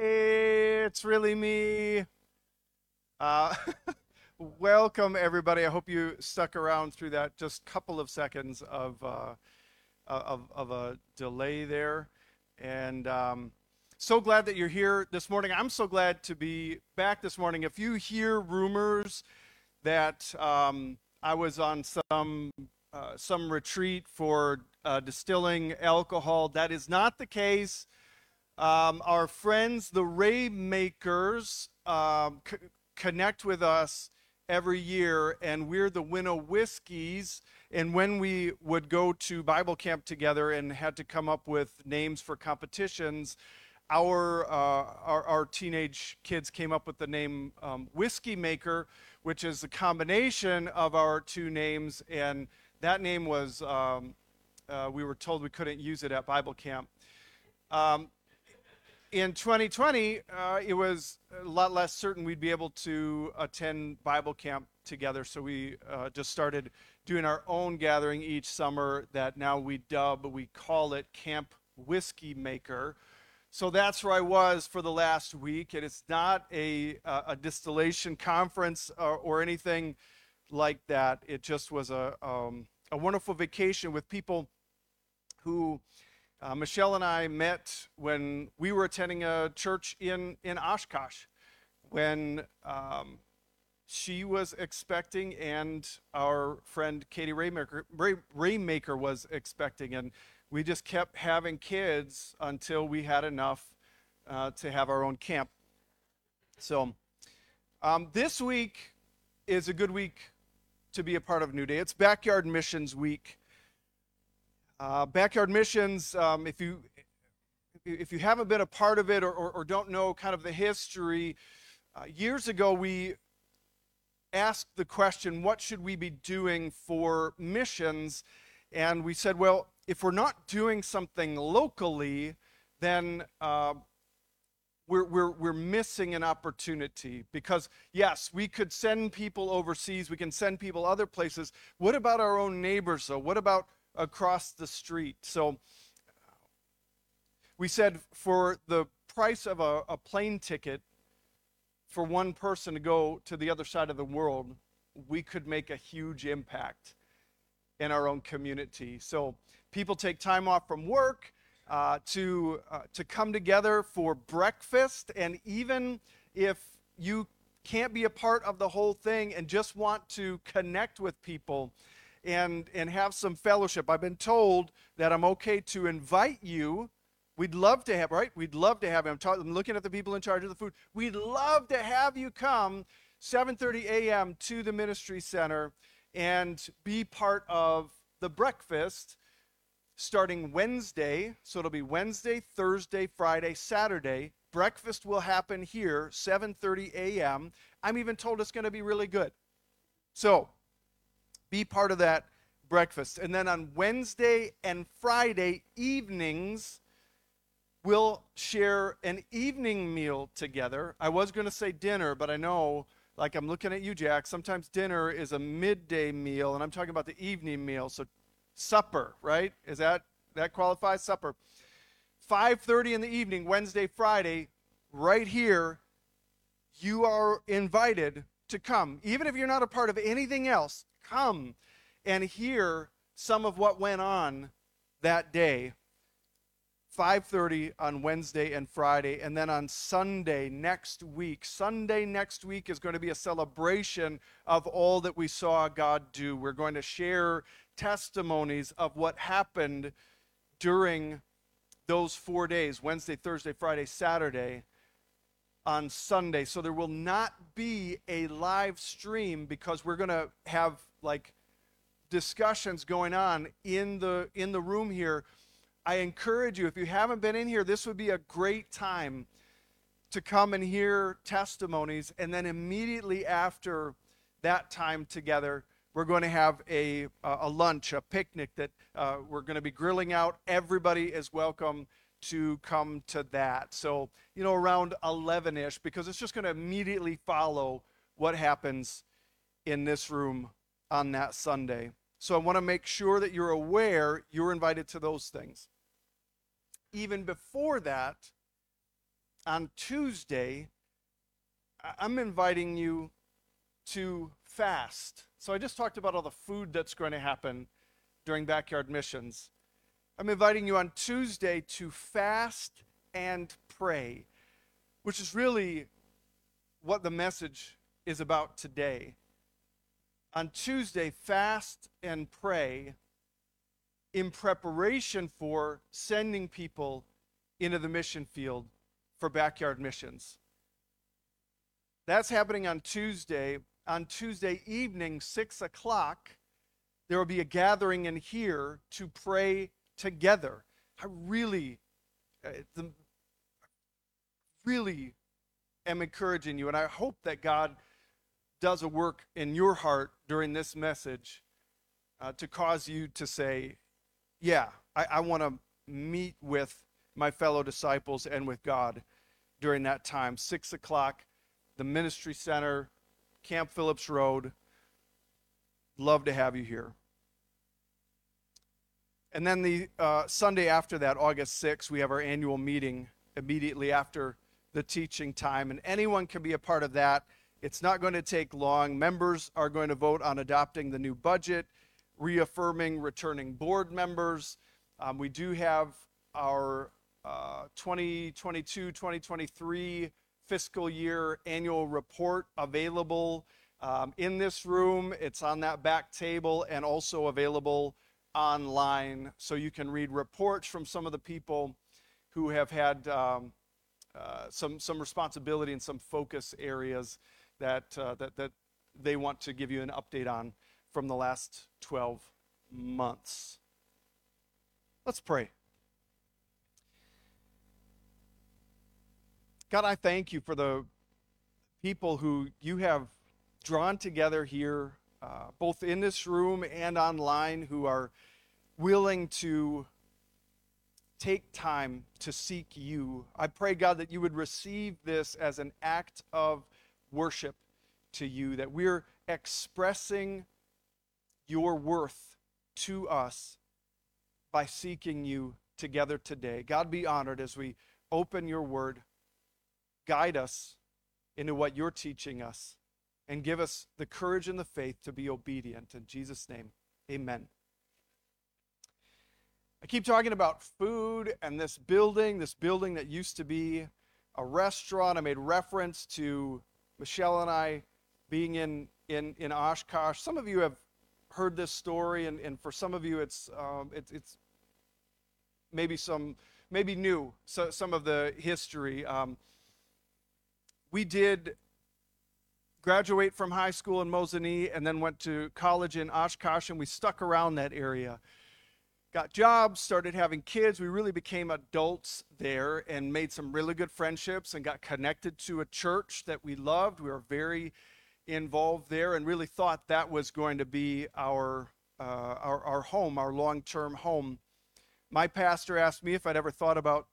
It's really me. Uh, welcome, everybody. I hope you stuck around through that just couple of seconds of, uh, of, of a delay there. And um, so glad that you're here this morning. I'm so glad to be back this morning. If you hear rumors that um, I was on some uh, some retreat for uh, distilling alcohol, that is not the case. Um, our friends, the Raymakers, um, c- connect with us every year, and we're the Winnow Whiskies. And when we would go to Bible camp together and had to come up with names for competitions, our, uh, our, our, teenage kids came up with the name um, Whiskey Maker, which is a combination of our two names. And that name was, um, uh, we were told we couldn't use it at Bible camp. Um, in 2020, uh, it was a lot less certain we'd be able to attend Bible camp together. So we uh, just started doing our own gathering each summer that now we dub, we call it Camp Whiskey Maker. So that's where I was for the last week. And It is not a, a distillation conference or, or, anything like that. It just was a, um, a wonderful vacation with people who uh, Michelle and I met when we were attending a church in, in Oshkosh when um, she was expecting and our friend Katie Raymaker, Ray, Raymaker was expecting. And we just kept having kids until we had enough uh, to have our own camp. So um, this week is a good week to be a part of New Day. It's Backyard Missions Week. Uh, backyard missions, um, if you if you haven't been a part of it or, or, or don't know kind of the history, uh, years ago we asked the question, what should we be doing for missions? And we said, well, if we're not doing something locally, then uh, we're, we're, we're missing an opportunity because, yes, we could send people overseas, we can send people other places. What about our own neighbors, though? What about across the street. So we said for the price of a, a plane ticket for one person to go to the other side of the world, we could make a huge impact in our own community. So people take time off from work uh, to, uh, to come together for breakfast. And even if you can't be a part of the whole thing and just want to connect with people, and, and have some fellowship. I've been told that I'm okay to invite you. We'd love to have, right? We'd love to have you. I'm, talking, I'm looking at the people in charge of the food. We'd love to have you come 7:30 a.m. to the ministry center and be part of the breakfast starting Wednesday. So it'll be Wednesday, Thursday, Friday, Saturday. Breakfast will happen here 7:30 a.m. I'm even told it's going to be really good. So, be part of that breakfast. And then on Wednesday and Friday evenings, we'll share an evening meal together. I was going to say dinner, but I know, like I'm looking at you, Jack, sometimes dinner is a midday meal, and I'm talking about the evening meal. So supper, right? Is that that qualifies supper? 5:30 in the evening, Wednesday, Friday, right here, you are invited to come. Even if you're not a part of anything else, come and hear some of what went on that day 5:30 on Wednesday and Friday and then on Sunday next week. Sunday next week is going to be a celebration of all that we saw God do. We're going to share testimonies of what happened during those 4 days Wednesday Thursday Friday Saturday on Sunday. So there will not be a live stream because we're going to have like discussions going on in the in the room here i encourage you if you haven't been in here this would be a great time to come and hear testimonies. And then immediately after that time together we're going to have a, a lunch a picnic that uh, we're going to be grilling out. Everybody is welcome to come to that. So you know around 11ish because it's just going to immediately follow what happens in this room on that Sunday. So I want to make sure that you're aware you're invited to those things. Even before that, on Tuesday, I'm inviting you to fast. So I just talked about all the food that's going to happen during backyard missions. I'm inviting you on Tuesday to fast and pray, which is really what the message is about today. On Tuesday, fast and pray in preparation for sending people into the mission field for backyard missions. That's happening on Tuesday. On Tuesday evening, 6 o'clock, there will be a gathering in here to pray together. I really, uh, really am encouraging you, and I hope that God does a work in your heart during this message uh, to cause you to say, Yeah, I, I want to meet with my fellow disciples and with God during that time. Six o'clock, the Ministry Center, Camp Phillips Road. Love to have you here. And then the uh, Sunday after that, August 6th, we have our annual meeting immediately after the teaching time. And anyone can be a part of that. It's not going to take long. Members are going to vote on adopting the new budget, reaffirming returning board members. Um, we do have our 2022 uh, 2023 fiscal year annual report available um, in this room. It's on that back table and also available online so you can read reports from some of the people who have had um, uh, some, some responsibility in some focus areas that, uh, that, that they want to give you an update on from the last 12 months. Let's pray. God, I thank you for the people who you have drawn together here, uh, both in this room and online, who are willing to take time to seek you. I pray, God, that you would receive this as an act of worship to you, that we're expressing your worth to us by seeking you together today. God be honored as we open your word guide us into what you're teaching us and give us the courage and the faith to be obedient. In Jesus' name, amen. I keep talking about food and this building, this building that used to be a restaurant. I made reference to Michelle and I being in, in, in Oshkosh. Some of you have heard this story, and, and for some of you, it's, um, it, it's maybe some maybe new, so, some of the history. Um, we did graduate from high school in Mosinee and then went to college in Oshkosh, and we stuck around that area. Got jobs, started having kids. We really became adults there and made some really good friendships and got connected to a church that we loved. We were very involved there and really thought that was going to be our, uh, our, our home, our long term home. My pastor asked me if I'd ever thought about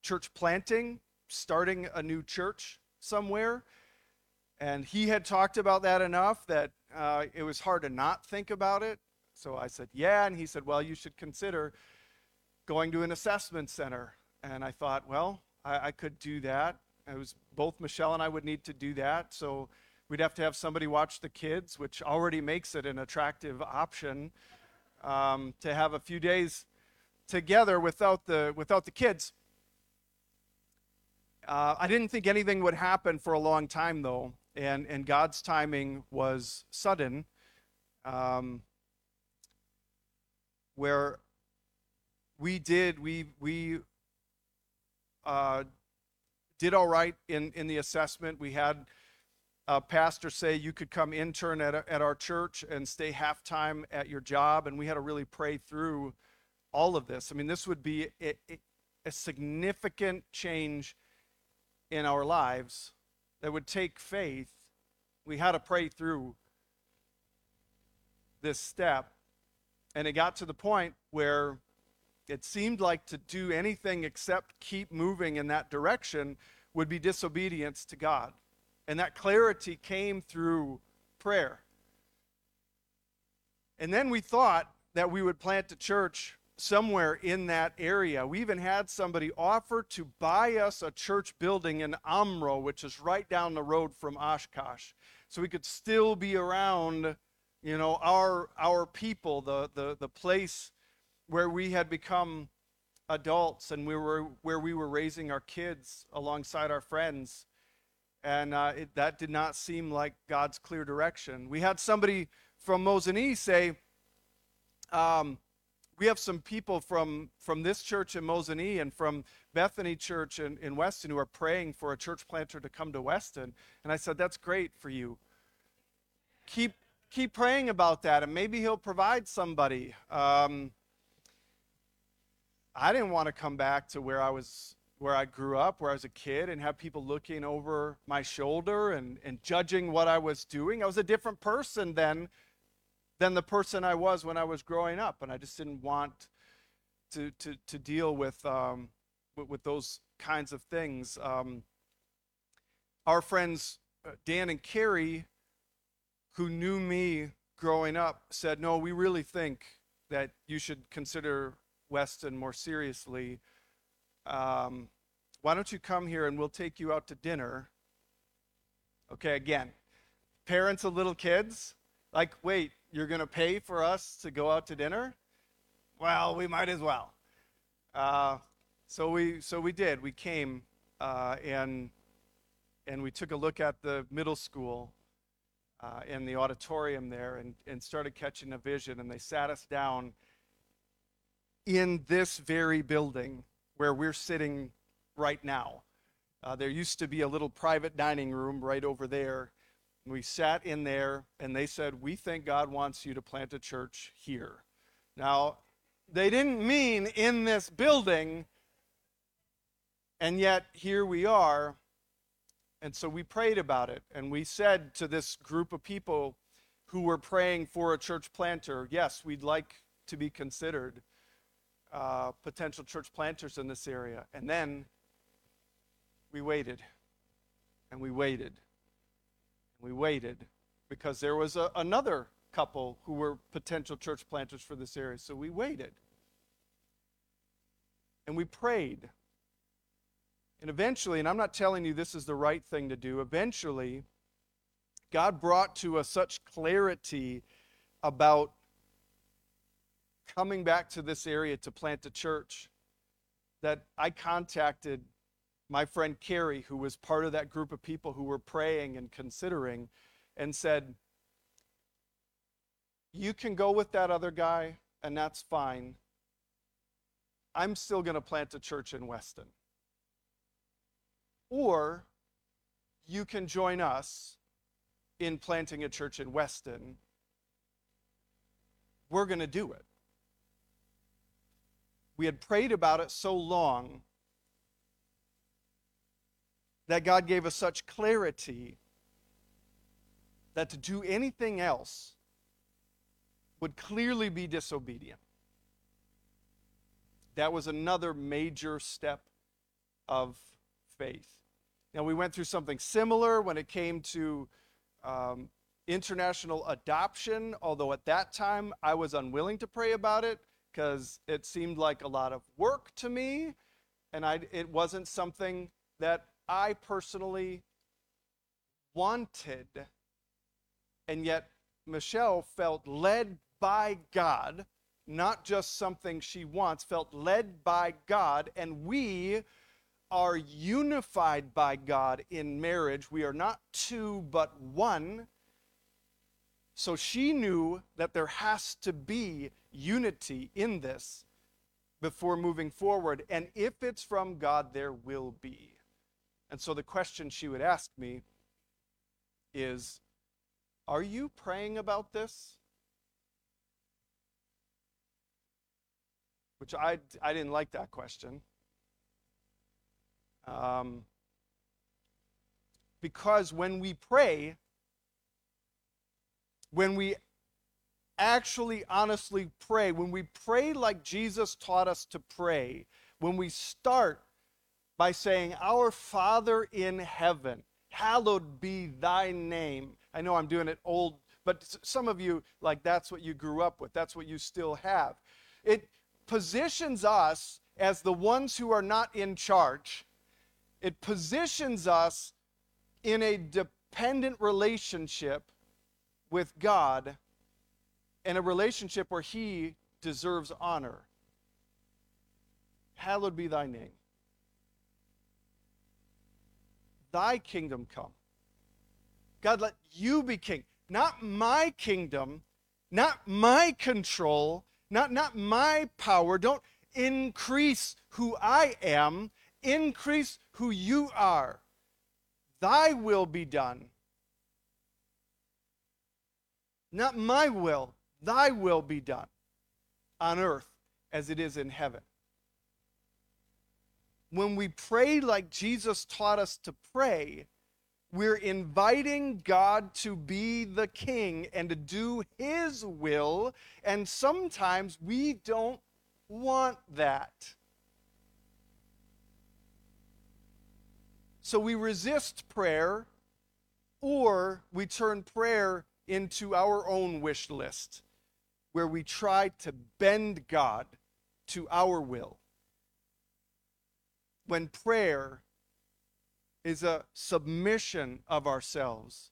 church planting, starting a new church somewhere. And he had talked about that enough that uh, it was hard to not think about it. So I said, Yeah. And he said, Well, you should consider going to an assessment center. And I thought, Well, I, I could do that. It was both Michelle and I would need to do that. So we'd have to have somebody watch the kids, which already makes it an attractive option um, to have a few days together without the without the kids. Uh, I didn't think anything would happen for a long time, though, and, and God's timing was sudden, um, where we did, we, we uh, did all right in, in the assessment. We had a pastor say you could come intern at, a, at our church and stay half time at your job, and we had to really pray through all of this. I mean, this would be a, a significant change in our lives that would take faith, we had to pray through this step. And it got to the point where it seemed like to do anything except keep moving in that direction would be disobedience to God. And that clarity came through prayer. And then we thought that we would plant a church somewhere in that area. We even had somebody offer to buy us a church building in Omro, which is right down the road from Oshkosh, so we could still be around, you know, our our people, the the the place where we had become adults and we were where we were raising our kids alongside our friends. And uh, it, that did not seem like god's clear direction. We had somebody from Mosinee say um, we have some people from from this church in Mosinee and from bethany church in, in weston who are praying for a church planter to come to weston. And i said that's great for you. Keep keep praying about that and maybe he'll provide somebody um, I didn't want to come back to where I was where I grew up, where I was a kid, and have people looking over my shoulder and, and judging what I was doing. I was a different person then than the person I was when I was growing up, and I just didn't want to to, to deal with, um, with, with those kinds of things. Um, our friends uh, Dan and Carrie, who knew me growing up, said, "No, we really think that you should consider Weston more seriously, um, why don't you come here and we'll take you out to dinner? Okay, again, parents of little kids, like, wait, you're going to pay for us to go out to dinner? Well, we might as well. Uh, so we so we did. We came uh, and and we took a look at the middle school uh, in the auditorium there and, and started catching a vision. And they sat us down in this very building where we're sitting right now. Uh, there used to be a little private dining room right over there. We sat in there and they said, We think God wants you to plant a church here. Now, they didn't mean in this building, and yet here we are. And so we prayed about it and we said to this group of people who were praying for a church planter, Yes, we'd like to be considered uh, potential church planters in this area. And then we waited and we waited and we waited because there was a, another couple who were potential church planters for this area. So we waited and we prayed. And eventually, and I'm not telling you this is the right thing to do, eventually, God brought to us such clarity about coming back to this area to plant a church that I contacted my friend Carrie, who was part of that group of people who were praying and considering, and said, You can go with that other guy, and that's fine. I'm still going to plant a church in Weston. Or you can join us in planting a church in Weston. We're going to do it we had prayed about it so long that God gave us such clarity that to do anything else would clearly be disobedient. That was another major step of faith. Now, we went through something similar when it came to um, international adoption, although at that time I was unwilling to pray about it because it seemed like a lot of work to me, and I, it wasn't something that I personally wanted. And yet, Michelle felt led by God, not just something she wants, felt led by God, and we are unified by God in marriage. We are not two, but one. So she knew that there has to be unity in this before moving forward. And if it's from God, there will be. And so the question she would ask me is Are you praying about this? Which I, I didn't like that question. Um, because when we pray, when we actually honestly pray, when we pray like Jesus taught us to pray, when we start by saying, Our Father in heaven, hallowed be thy name. I know I'm doing it old, but some of you, like, that's what you grew up with, that's what you still have. It, positions us as the ones who are not in charge. It positions us in a dependent relationship with God and a relationship where He deserves honor. Hallowed be thy name. Thy kingdom come. God, let you be king. Not my kingdom, not my control, not, not my power. Don't increase who I am, increase who you are. Thy will be done. Not my will, thy will be done on earth as it is in heaven. When we pray like Jesus taught us to pray, we're inviting God to be the king and to do his will, and sometimes we don't want that. So we resist prayer or we turn prayer into our own wish list where we try to bend God to our will. When prayer is a submission of ourselves.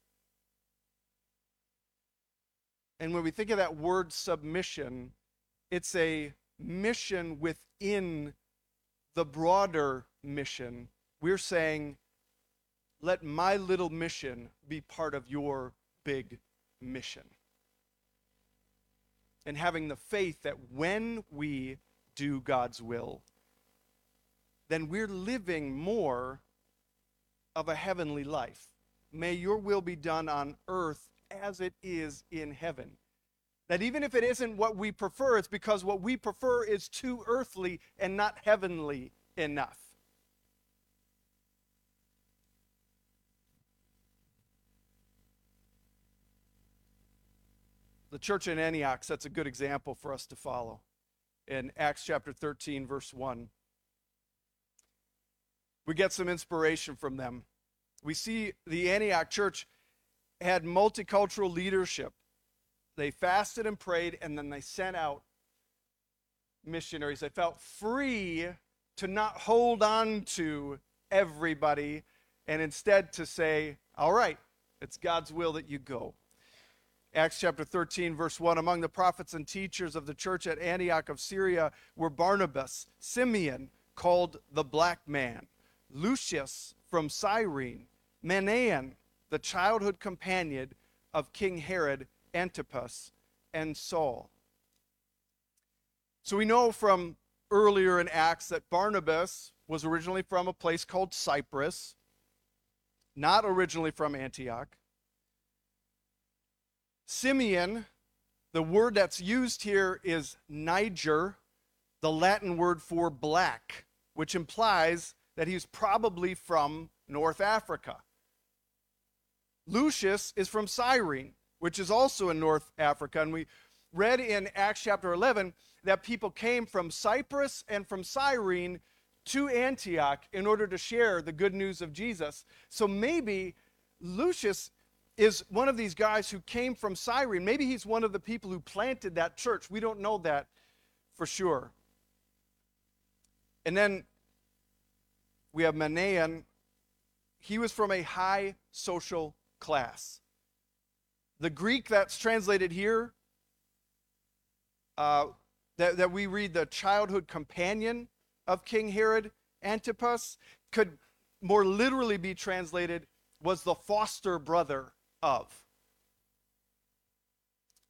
And when we think of that word submission, it's a mission within the broader mission. We're saying, let my little mission be part of your big mission. And having the faith that when we do God's will, then we're living more of a heavenly life. May your will be done on earth as it is in heaven. That even if it isn't what we prefer, it's because what we prefer is too earthly and not heavenly enough. The church in Antioch sets a good example for us to follow in Acts chapter 13, verse 1 we get some inspiration from them. We see the Antioch church had multicultural leadership. They fasted and prayed, and then they sent out missionaries. They felt free to not hold on to everybody and instead to say, All right, it's God's will that you go. Acts chapter 13, verse 1 Among the prophets and teachers of the church at Antioch of Syria were Barnabas, Simeon, called the black man Lucius from Cyrene, Manaen, the childhood companion of King Herod Antipas, and Saul. So we know from earlier in Acts that Barnabas was originally from a place called Cyprus, not originally from Antioch. Simeon, the word that's used here is Niger, the Latin word for black, which implies that he's probably from North Africa. Lucius is from Cyrene, which is also in North Africa. And we read in Acts chapter 11 that people came from Cyprus and from Cyrene to Antioch in order to share the good news of Jesus. So maybe Lucius is one of these guys who came from Cyrene. Maybe he's one of the people who planted that church. We don't know that for sure. And then we have Manaen. He was from a high social class. The Greek that's translated here, uh, that, that we read the childhood companion of King Herod Antipas, could more literally be translated was the foster brother of.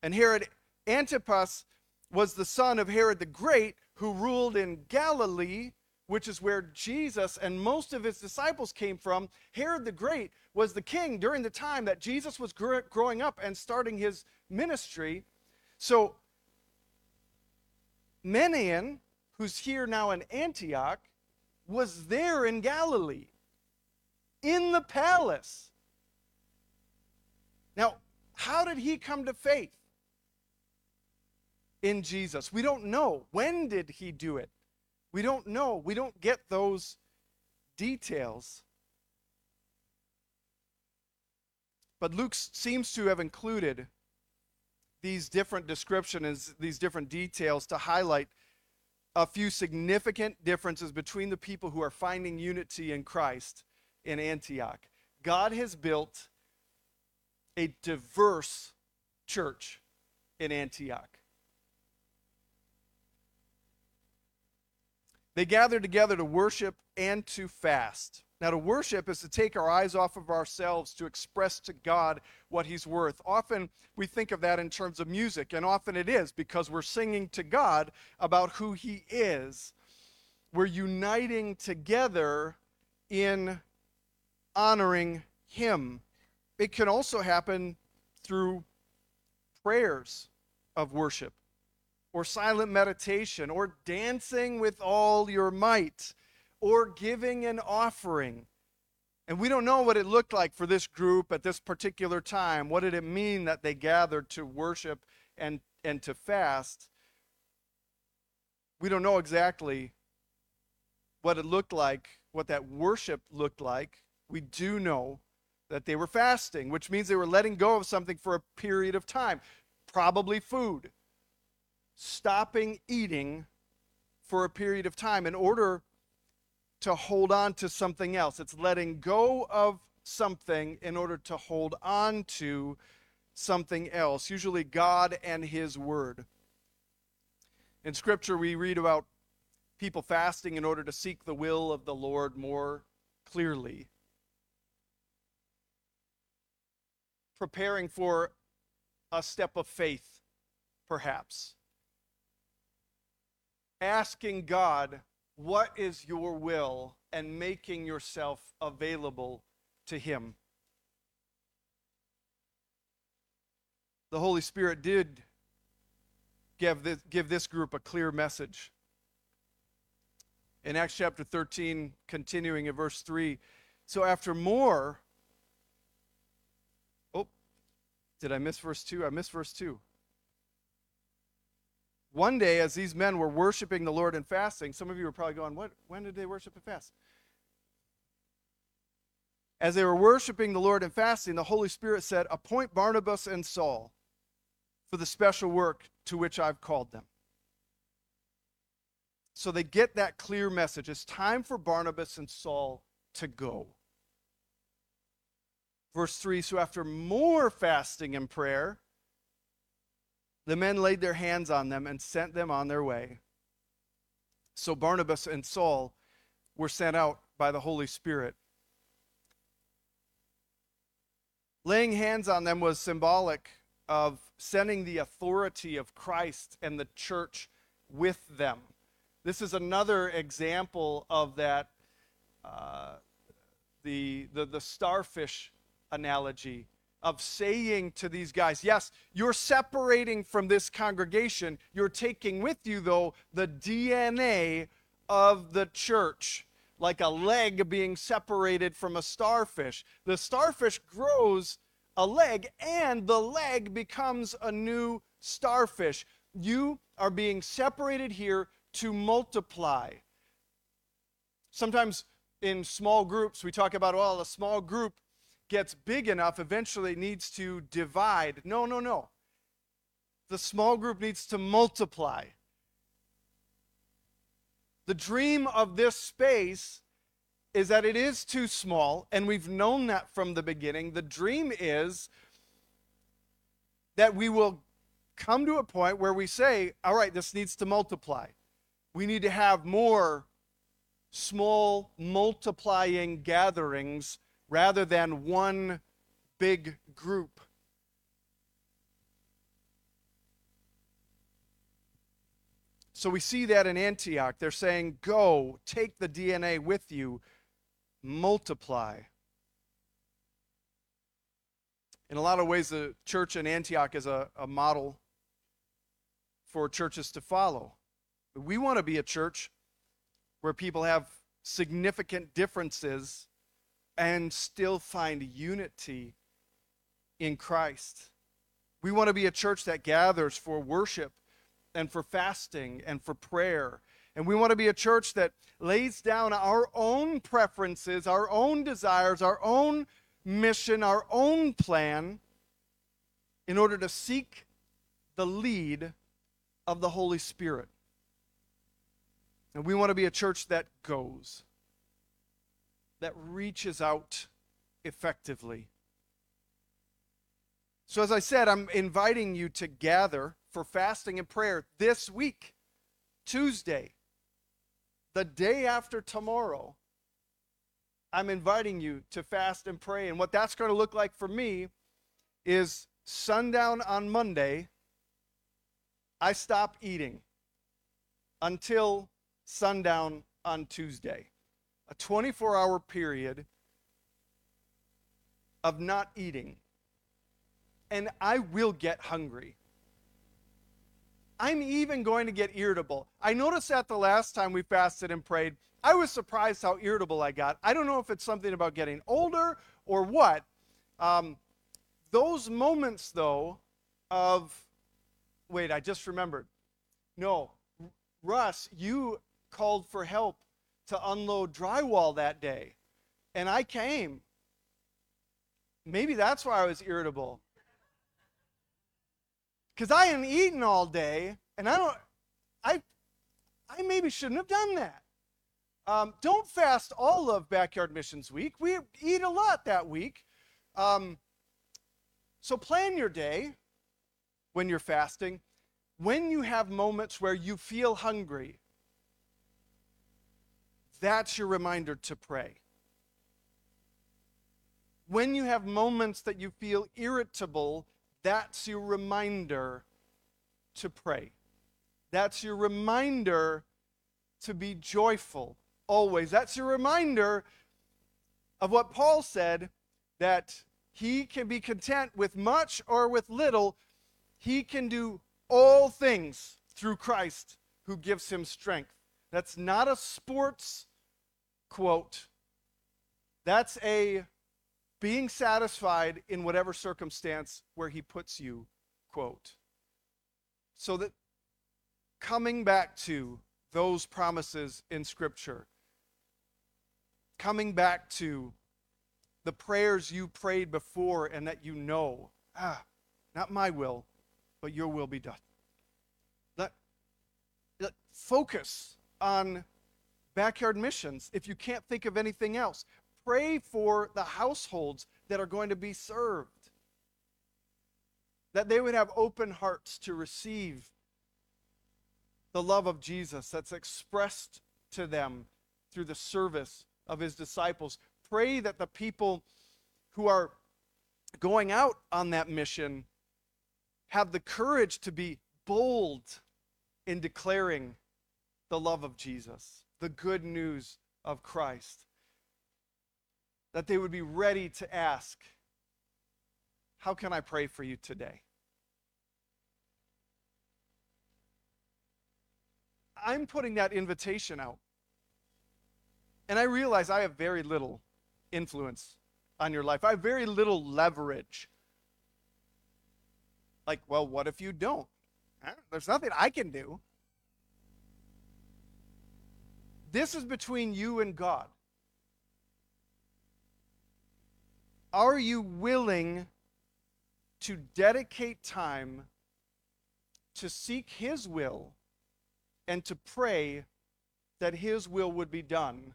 And Herod Antipas was the son of Herod the Great, who ruled in Galilee which is where Jesus and most of his disciples came from. Herod the Great was the king during the time that Jesus was gr- growing up and starting his ministry. So, Manaen, who's here now in Antioch, was there in Galilee, in the palace. Now, how did he come to faith in Jesus? We don't know. When did he do it? We don't know. We don't get those details. But Luke seems to have included these different descriptions, these different details to highlight a few significant differences between the people who are finding unity in Christ in Antioch. God has built a diverse church in Antioch. They gathered together to worship and to fast. Now, to worship is to take our eyes off of ourselves to express to God what He's worth. Often we think of that in terms of music, and often it is because we're singing to God about who He is. We're uniting together in honoring Him. It can also happen through prayers of worship, or silent meditation, or dancing with all your might or giving an offering. And we don't know what it looked like for this group at this particular time. What did it mean that they gathered to worship and, and to fast? We don't know exactly what it looked like, what that worship looked like. We do know that they were fasting, which means they were letting go of something for a period of time, probably food, stopping eating for a period of time in order to hold on to something else. It's letting go of something in order to hold on to something else, usually God and His Word. In Scripture, we read about people fasting in order to seek the will of the Lord more clearly, preparing for a step of faith, perhaps, asking God what is your will and making yourself available to Him. The Holy Spirit did give this, give this group a clear message. In Acts chapter 13, continuing in verse 3, so after more, did I miss verse 2? I missed verse 2. One day, as these men were worshiping the Lord and fasting, some of you are probably going, what, when did they worship and fast? As they were worshiping the Lord and fasting, the Holy Spirit said, Appoint Barnabas and Saul for the special work to which I've called them. So they get that clear message. It's time for Barnabas and Saul to go. Verse 3 So after more fasting and prayer, the men laid their hands on them and sent them on their way. So Barnabas and Saul were sent out by the Holy Spirit. Laying hands on them was symbolic of sending the authority of Christ and the church with them. This is another example of that, uh, the, the, the starfish analogy of saying to these guys, yes, you're separating from this congregation. You're taking with you, though, the DNA of the church, like a leg being separated from a starfish. The starfish grows a leg, and the leg becomes a new starfish. You are being separated here to multiply. Sometimes in small groups, we talk about, well, a small group gets big enough, eventually needs to divide. No, no, no. The small group needs to multiply. The dream of this space is that it is too small, and we've known that from the beginning. The dream is that we will come to a point where we say, all right, this needs to multiply. We need to have more small multiplying gatherings rather than one big group. So we see that in Antioch. They're saying, Go, take the DNA with you, multiply. In a lot of ways, the church in Antioch is a, a model for churches to follow. We want to be a church where people have significant differences and still find unity in Christ. We want to be a church that gathers for worship and for fasting and for prayer. And we want to be a church that lays down our own preferences, our own desires, our own mission, our own plan in order to seek the lead of the Holy Spirit. And we want to be a church that goes, that reaches out effectively. So, as I said, I'm inviting you to gather for fasting and prayer this week, Tuesday, the day after tomorrow. I'm inviting you to fast and pray. And what that's going to look like for me is sundown on Monday, I stop eating until sundown on Tuesday. A 24 hour period of not eating. And I will get hungry. I'm even going to get irritable. I noticed that the last time we fasted and prayed, I was surprised how irritable I got. I don't know if it's something about getting older or what. Um, those moments, though, of, wait, I just remembered. No, Russ, you called for help to unload drywall that day, and I came. Maybe that's why I was irritable. Because I hadn't eaten all day, and I don't, I, I maybe shouldn't have done that. Um, don't fast all of Backyard Missions Week. We eat a lot that week. Um, so plan your day when you're fasting. When you have moments where you feel hungry, that's your reminder to pray. When you have moments that you feel irritable, that's your reminder to pray. That's your reminder to be joyful always. That's your reminder of what Paul said that he can be content with much or with little. He can do all things through Christ who gives him strength. That's not a sports quote. That's a being satisfied in whatever circumstance where he puts you quote. So that coming back to those promises in Scripture, coming back to the prayers you prayed before and that you know, ah, not my will, but your will be done. Let, let focus on backyard missions if you can't think of anything else. Pray for the households that are going to be served. That they would have open hearts to receive the love of Jesus that's expressed to them through the service of his disciples. Pray that the people who are going out on that mission have the courage to be bold in declaring the love of Jesus, the good news of Christ. That they would be ready to ask, How can I pray for you today? I'm putting that invitation out. And I realize I have very little influence on your life. I have very little leverage. Like, well, what if you don't? There's nothing I can do. This is between you and God. Are you willing to dedicate time to seek His will and to pray that His will would be done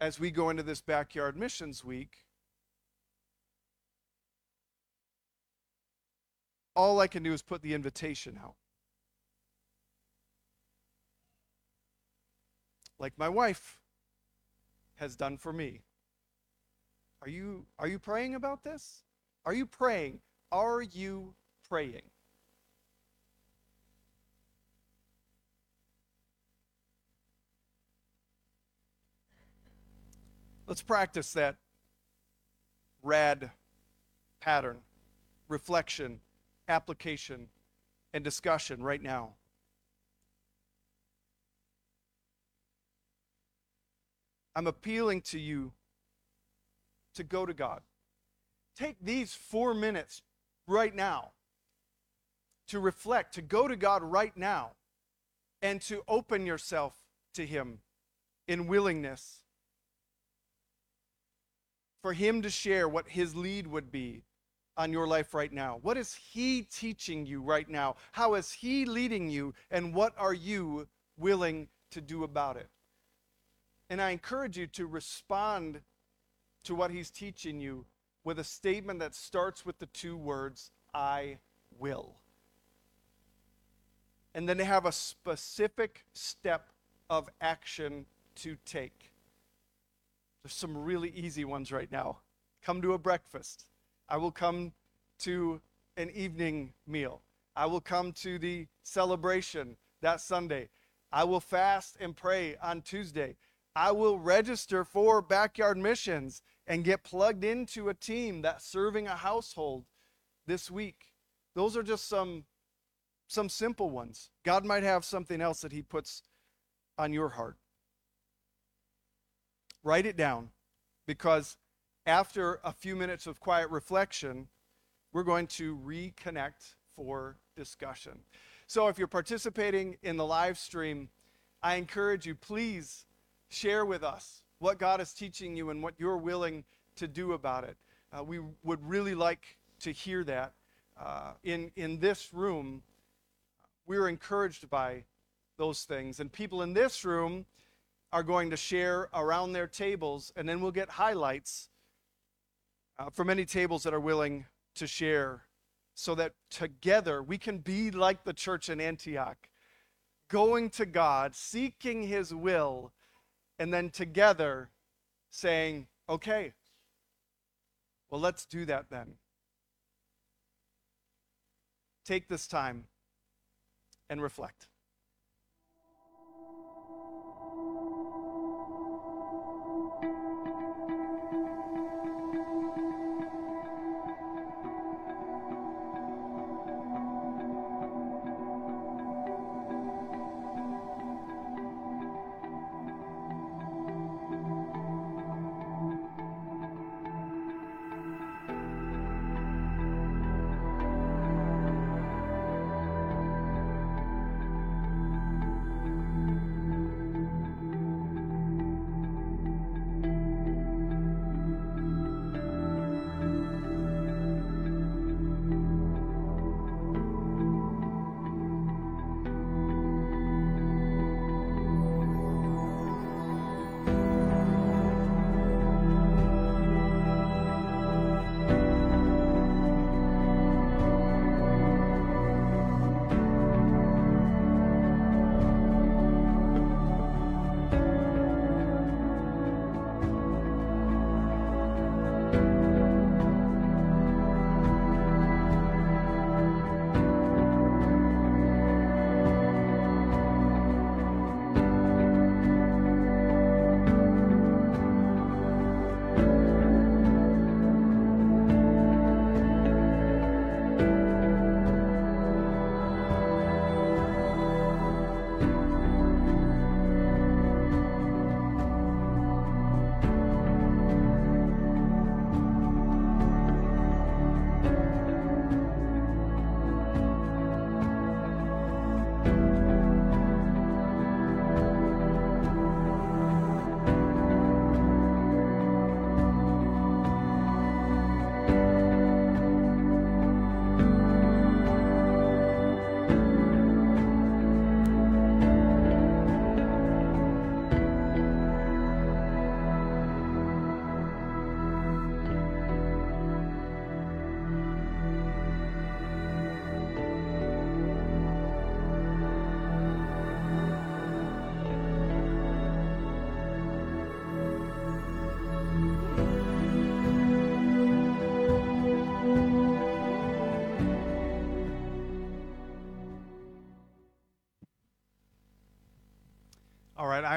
as we go into this backyard missions week, all I can do is put the invitation out. Like my wife has done for me. Are you are you praying about this? Are you praying? Are you praying? Let's practice that rad pattern, reflection, application, and discussion right now. I'm appealing to you to go to God. Take these four minutes right now to reflect, to go to God right now, and to open yourself to Him in willingness for Him to share what His lead would be on your life right now. What is He teaching you right now? How is He leading you? And what are you willing to do about it? And I encourage you to respond to what he's teaching you with a statement that starts with the two words, I will. And then to have a specific step of action to take. There's some really easy ones right now. Come to a breakfast. I will come to an evening meal. I will come to the celebration that Sunday. I will fast and pray on Tuesday. I will register for backyard missions and get plugged into a team that's serving a household this week. Those are just some some simple ones. God might have something else that he puts on your heart. Write it down because after a few minutes of quiet reflection, we're going to reconnect for discussion. So if you're participating in the live stream, I encourage you, please share with us what God is teaching you and what you're willing to do about it. Uh, we would really like to hear that. Uh, in, in this room, we're encouraged by those things. And people in this room are going to share around their tables, and then we'll get highlights uh, from any tables that are willing to share so that together we can be like the church in Antioch, going to God, seeking His will, and then together saying, okay, well, let's do that then. Take this time and reflect.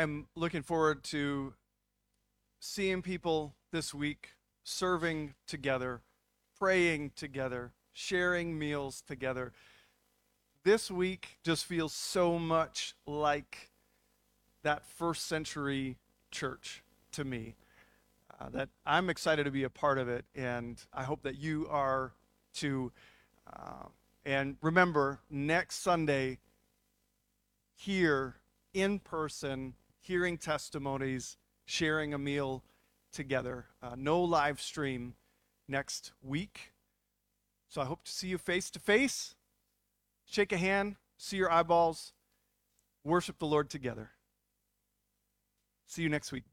I'm looking forward to seeing people this week serving together, praying together, sharing meals together. This week just feels so much like that first century church to me uh, that I'm excited to be a part of it, and I hope that you are too. Uh, and remember, next Sunday, here in person, hearing testimonies, sharing a meal together. Uh, no live stream next week. So I hope to see you face to face, shake a hand, see your eyeballs, worship the Lord together. See you next week.